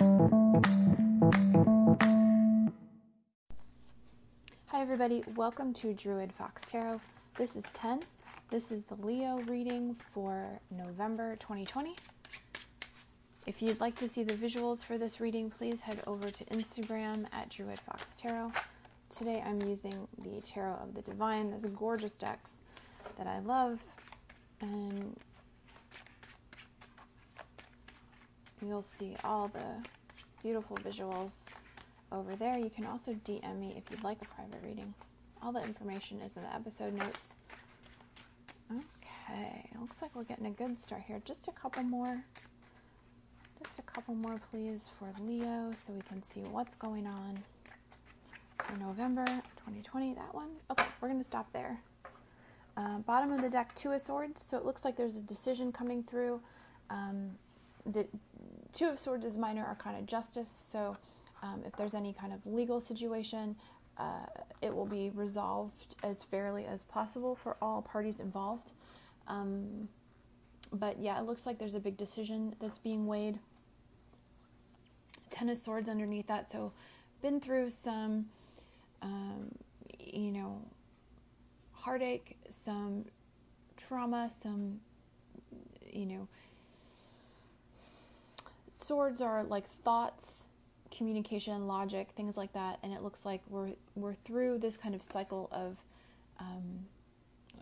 Hi, everybody. Welcome to Druid Fox Tarot. This is 10. This is the Leo reading for November 2020. If you'd like to see the visuals for this reading, please head over to Instagram at Druid Fox Tarot. Today I'm using the Tarot of the Divine, this gorgeous decks that I love, and you'll see all the beautiful visuals over there. You can also DM me if you'd like a private reading. All the information is in the episode notes. Okay, looks like we're getting a good start here. Just a couple more. Just a couple more, please, for Leo so we can see what's going on for November 2020. That one? Okay, we're going to stop there. Uh, bottom of the deck, Two of Swords. So it looks like there's a decision coming through. Um, the Two of Swords is minor arcana justice. So um, if there's any kind of legal situation, uh, it will be resolved as fairly as possible for all parties involved. Um, but yeah, it looks like there's a big decision that's being weighed. Ten of Swords underneath that. So, been through some, um, you know, heartache, some trauma, some, you know, swords are like thoughts communication, logic, things like that. And it looks like we're we're through this kind of cycle of um,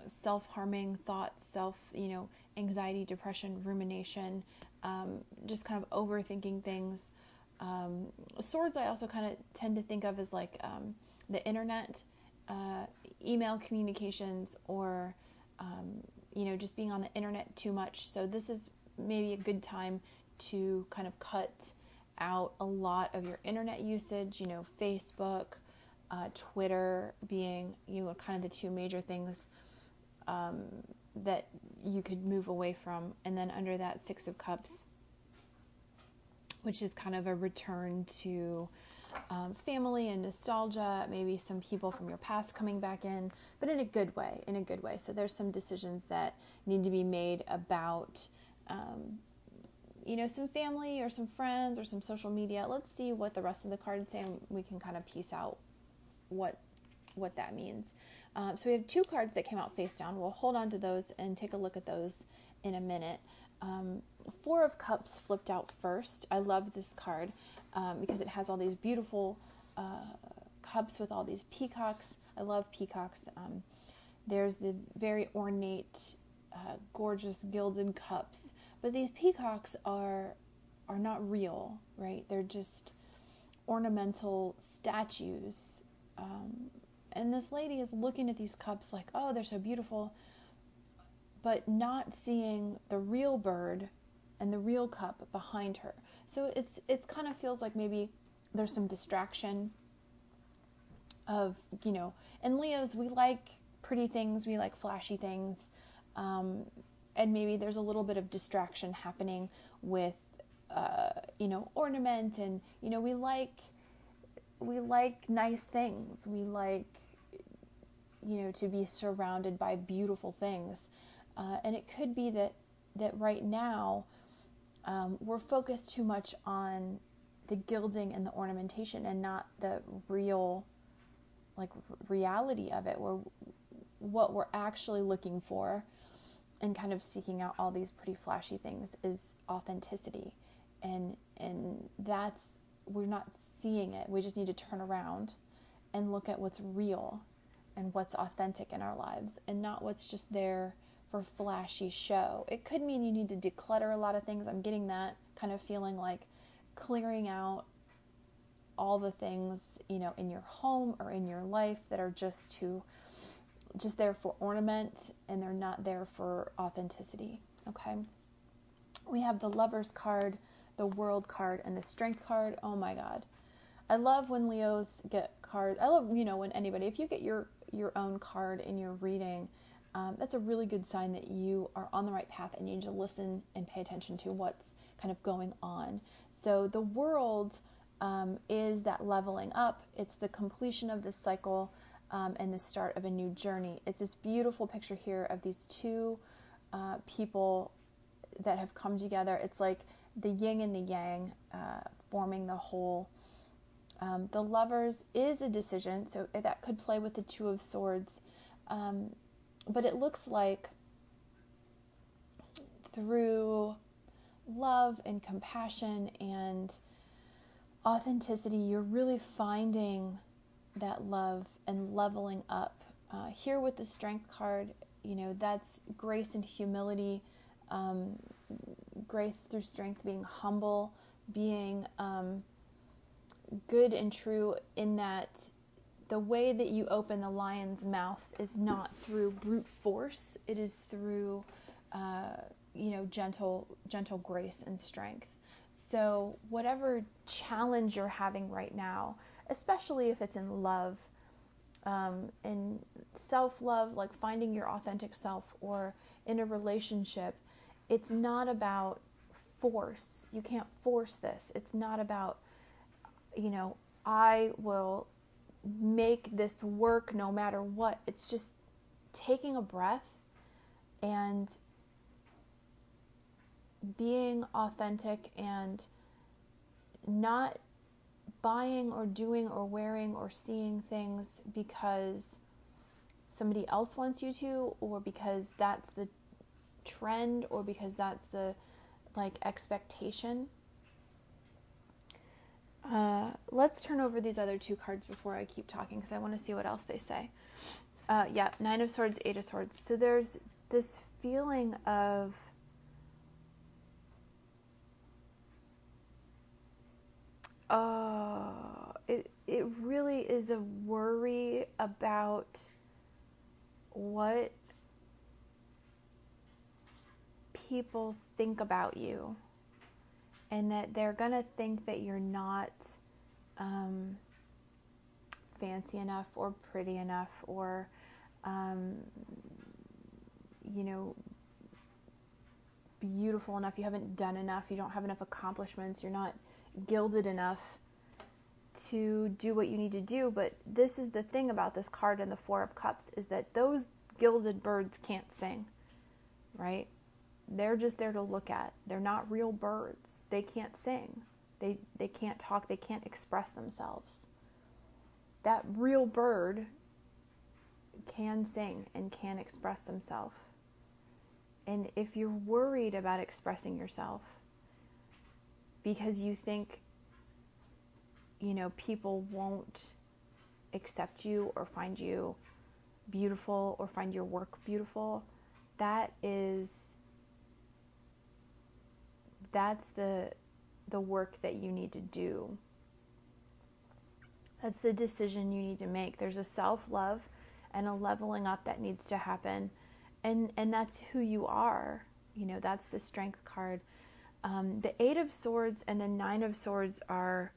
self-harming thoughts, self, you know, anxiety, depression, rumination, um, just kind of overthinking things. Um, swords, I also kind of tend to think of as like um, the internet, uh, email communications, or um, you know, just being on the internet too much. So this is maybe a good time to kind of cut out a lot of your internet usage, you know, Facebook, uh, Twitter being, you know, kind of the two major things um, that you could move away from. And then under that, Six of Cups, which is kind of a return to um, family and nostalgia, maybe some people from your past coming back in, but in a good way, in a good way. So there's some decisions that need to be made about um, you know, some family or some friends or some social media. Let's see what the rest of the cards say, and we can kind of piece out what what that means. Um, so we have two cards that came out face down. We'll hold on to those and take a look at those in a minute. Um, Four of Cups flipped out first. I love this card um, because it has all these beautiful uh, cups with all these peacocks. I love peacocks. Um, there's the very ornate, uh, gorgeous gilded cups but these peacocks are are not real, right? They're just ornamental statues. Um, and this lady is looking at these cups like, oh, they're so beautiful, but not seeing the real bird and the real cup behind her. So it's it's kind of feels like maybe there's some distraction of you know. And Leos, we like pretty things, we like flashy things. Um, and maybe there's a little bit of distraction happening with uh, you know ornament and you know we like we like nice things. We like you know to be surrounded by beautiful things. Uh, and it could be that that right now um, we're focused too much on the gilding and the ornamentation and not the real like reality of it where what we're actually looking for and kind of seeking out all these pretty flashy things is authenticity. And and that's we're not seeing it. We just need to turn around and look at what's real and what's authentic in our lives and not what's just there for flashy show. It could mean you need to declutter a lot of things. I'm getting that kind of feeling like clearing out all the things you know in your home or in your life that are just too just there for ornament and they're not there for authenticity. Okay. We have the Lover's card the World card and the Strength card. Oh my God. I love when Leos get cards. I love, you know, when anybody, if you get your, your own card in your reading, um, that's a really good sign that you are on the right path and you need to listen and pay attention to what's kind of going on. So the world um, is that leveling up, it's the completion of this cycle um, and the start of a new journey. It's this beautiful picture here of these two uh, people that have come together. It's like the yin and the yang uh, forming the whole. Um, the lovers is a decision, so that could play with the two of swords, um, but it looks like through love and compassion and authenticity, you're really finding that love and leveling up. Uh, here with the strength card, you know, that's grace and humility, um, grace through strength, being humble, being um, good and true in that the way that you open the lion's mouth is not through brute force, it is through, uh, you know, gentle, gentle grace and strength. So, whatever challenge you're having right now, especially if it's in love, um, in self love, like finding your authentic self, or in a relationship, it's not about force. You can't force this. It's not about, you know, I will make this work no matter what. It's just taking a breath and being authentic and not buying or doing or wearing or seeing things because somebody else wants you to or because that's the trend or because that's the like expectation. Uh, let's turn over these other two cards before I keep talking because I want to see what else they say. Uh, yeah, Nine of Swords, Eight of Swords. So there's this feeling of uh, it it really is a worry about what people think about you and that they're to think that you're not um, fancy enough or pretty enough or um, you know beautiful enough. You haven't done enough. You don't have enough accomplishments. You're not gilded enough to do what you need to do. But this is the thing about this card and the Four of Cups is that those gilded birds can't sing, right? They're just there to look at. They're not real birds. They can't sing. They they can't talk. They can't express themselves. That real bird can sing and can express themselves. And if you're worried about expressing yourself, because you think, you know, people won't accept you or find you beautiful or find your work beautiful, that is that's the the work that you need to do. That's the decision you need to make. There's a self-love and a leveling up that needs to happen. And and that's who you are. You know, that's the strength card um, the Eight of Swords and the Nine of Swords are,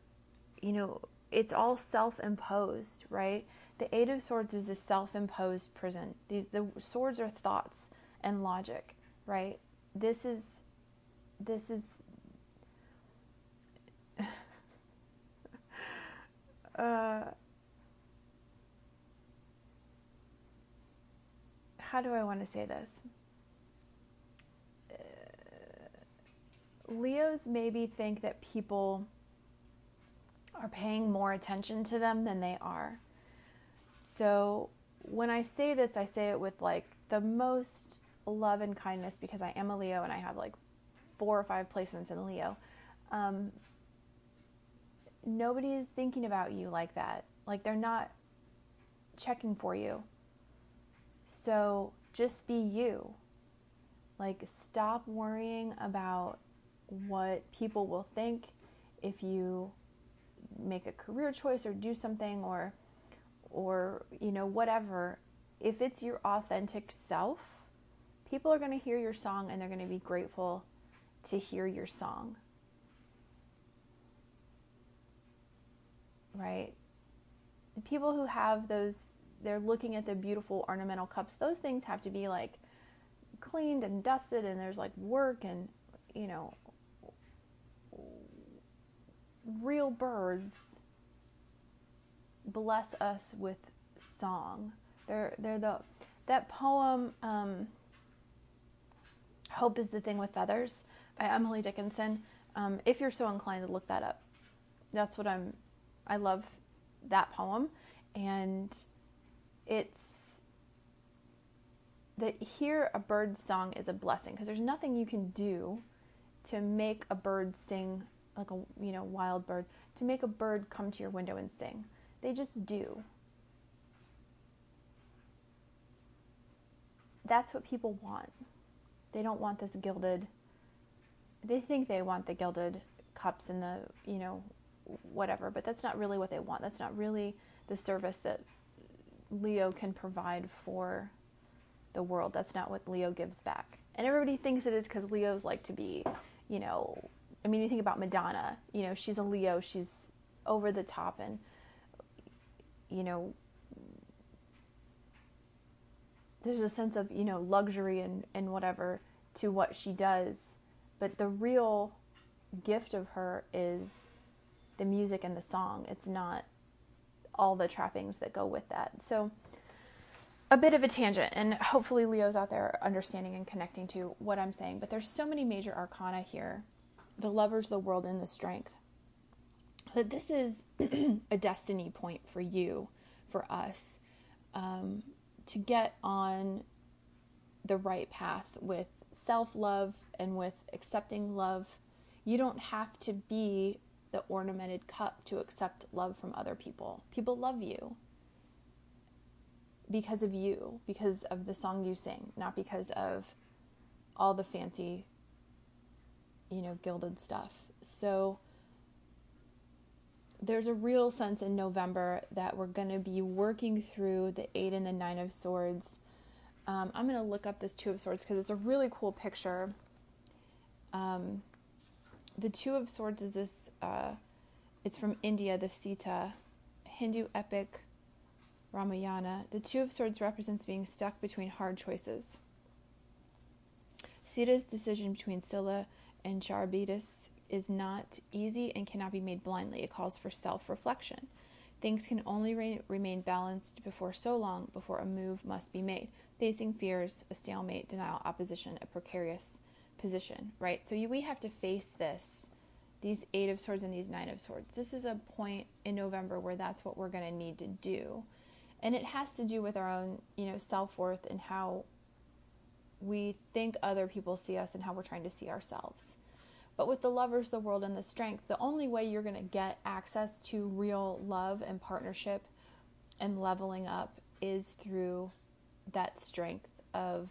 you know, it's all self imposed, right? The Eight of Swords is a self imposed prison. The, the swords are thoughts and logic, right? This is, this is, uh, how do I want to say this? Leos maybe think that people are paying more attention to them than they are. So when I say this, I say it with like the most love and kindness because I am a Leo and I have like four or five placements in Leo. Um, nobody is thinking about you like that. Like they're not checking for you. So just be you. Like stop worrying about what people will think if you make a career choice or do something or or you know whatever. If it's your authentic self people are going to hear your song and they're going to be grateful to hear your song. Right? The people who have those they're looking at the beautiful ornamental cups those things have to be like cleaned and dusted and there's like work and you know real birds bless us with song. They're they're the that poem um, "Hope is the Thing with Feathers" by Emily Dickinson. Um, if you're so inclined to look that up, that's what I'm. I love that poem, and it's that hear a bird's song is a blessing because there's nothing you can do to make a bird sing like a you know wild bird to make a bird come to your window and sing. They just do. That's what people want. They don't want this gilded. They think they want the gilded cups and the, you know, whatever, but that's not really what they want. That's not really the service that Leo can provide for the world. That's not what Leo gives back. And everybody thinks it is because Leos like to be, you know, I mean, you think about Madonna, you know, she's a Leo, she's over the top and, you know, there's a sense of, you know, luxury and, and whatever to what she does. But the real gift of her is the music and the song. It's not all the trappings that go with that. So, a bit of a tangent, and hopefully Leo's out there understanding and connecting to what I'm saying. But there's so many major arcana here the lovers, the world, and the strength. That this is a destiny point for you, for us, um, to get on the right path with self love and with accepting love. You don't have to be the ornamented cup to accept love from other people. People love you because of you, because of the song you sing, not because of all the fancy you know, gilded stuff. So there's a real sense in November that we're going to be working through the Eight and the Nine of Swords. Um, I'm going to look up this Two of Swords because it's a really cool picture. Um, the Two of Swords is this, uh, it's from India, the Sita, Hindu epic Ramayana. The Two of Swords represents being stuck between hard choices. Sita's decision between Scylla and Charybdis is not easy and cannot be made blindly. It calls for self reflection. Things can only re- remain balanced before so long before a move must be made. Facing fears, a stalemate, denial, opposition, a precarious position, right? So you, we have to face this, these Eight of Swords and these Nine of Swords. This is a point in November where that's what we're going to need to do. And it has to do with our own, you know, self worth and how we think other people see us and how we're trying to see ourselves. But with the lovers, the world, and the strength, the only way you're going to get access to real love and partnership and leveling up is through that strength of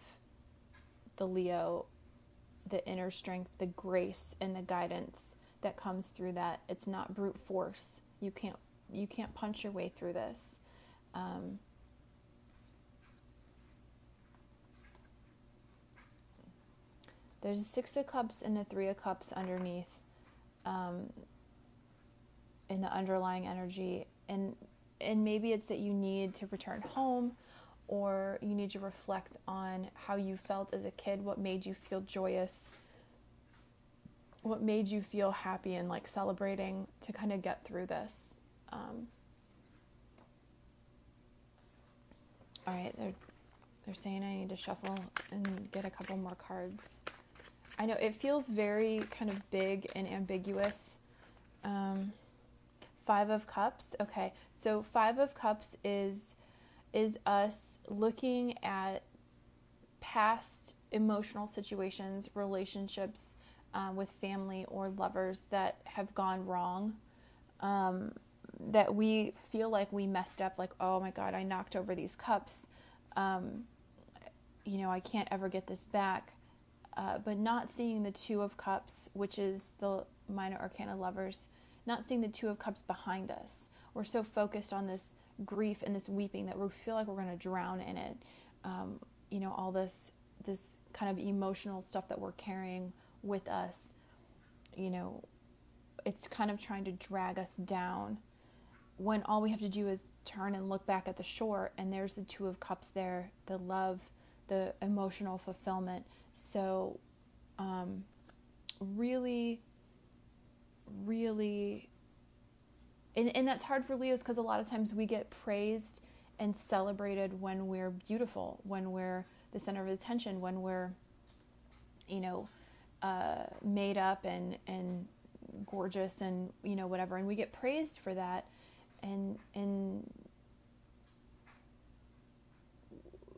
the Leo, the inner strength, the grace, and the guidance that comes through that. It's not brute force. You can't you can't punch your way through this. Um, There's a Six of Cups and a Three of Cups underneath um, in the underlying energy. And, and maybe it's that you need to return home or you need to reflect on how you felt as a kid, what made you feel joyous, what made you feel happy and like celebrating to kind of get through this. Um, all right, they're they're saying I need to shuffle and get a couple more cards. I know it feels very kind of big and ambiguous. Um, five of Cups. Okay, so Five of Cups is is us looking at past emotional situations, relationships uh, with family or lovers that have gone wrong. Um, that we feel like we messed up, like, oh my God, I knocked over these cups. Um, you know, I can't ever get this back uh, but not seeing the Two of Cups, which is the minor arcana lovers, not seeing the Two of Cups behind us. We're so focused on this grief and this weeping that we feel like we're going to drown in it. Um, you know, all this this kind of emotional stuff that we're carrying with us. You know, it's kind of trying to drag us down when all we have to do is turn and look back at the shore and there's the two of cups there the love the emotional fulfillment so um, really really and, and that's hard for leos because a lot of times we get praised and celebrated when we're beautiful when we're the center of attention when we're you know uh, made up and and gorgeous and you know whatever. And we get praised for that. And and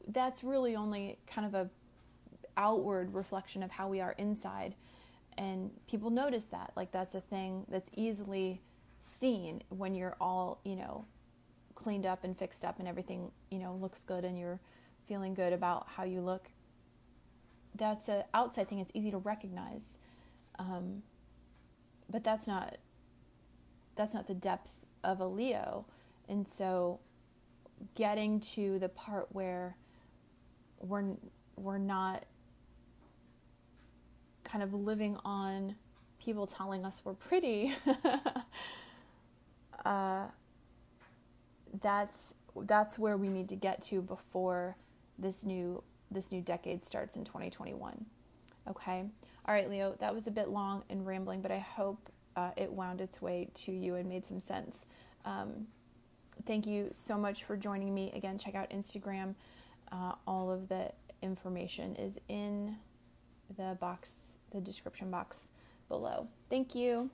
that's really only kind of a outward reflection of how we are inside. And people notice that like that's a thing that's easily seen when you're all you know cleaned up and fixed up and everything you know looks good and you're feeling good about how you look. That's an outside thing. It's easy to recognize. Um, but that's not that's not the depth of a Leo. And so getting to the part where we're we're not kind of living on people telling us we're pretty uh, that's that's where we need to get to before this new this new decade starts in 2021 okay all right leo that was a bit long and rambling but i hope uh, it wound its way to you and made some sense. Um, thank you so much for joining me. Again, check out Instagram. Uh, all of the information is in the box, the description box below. Thank you.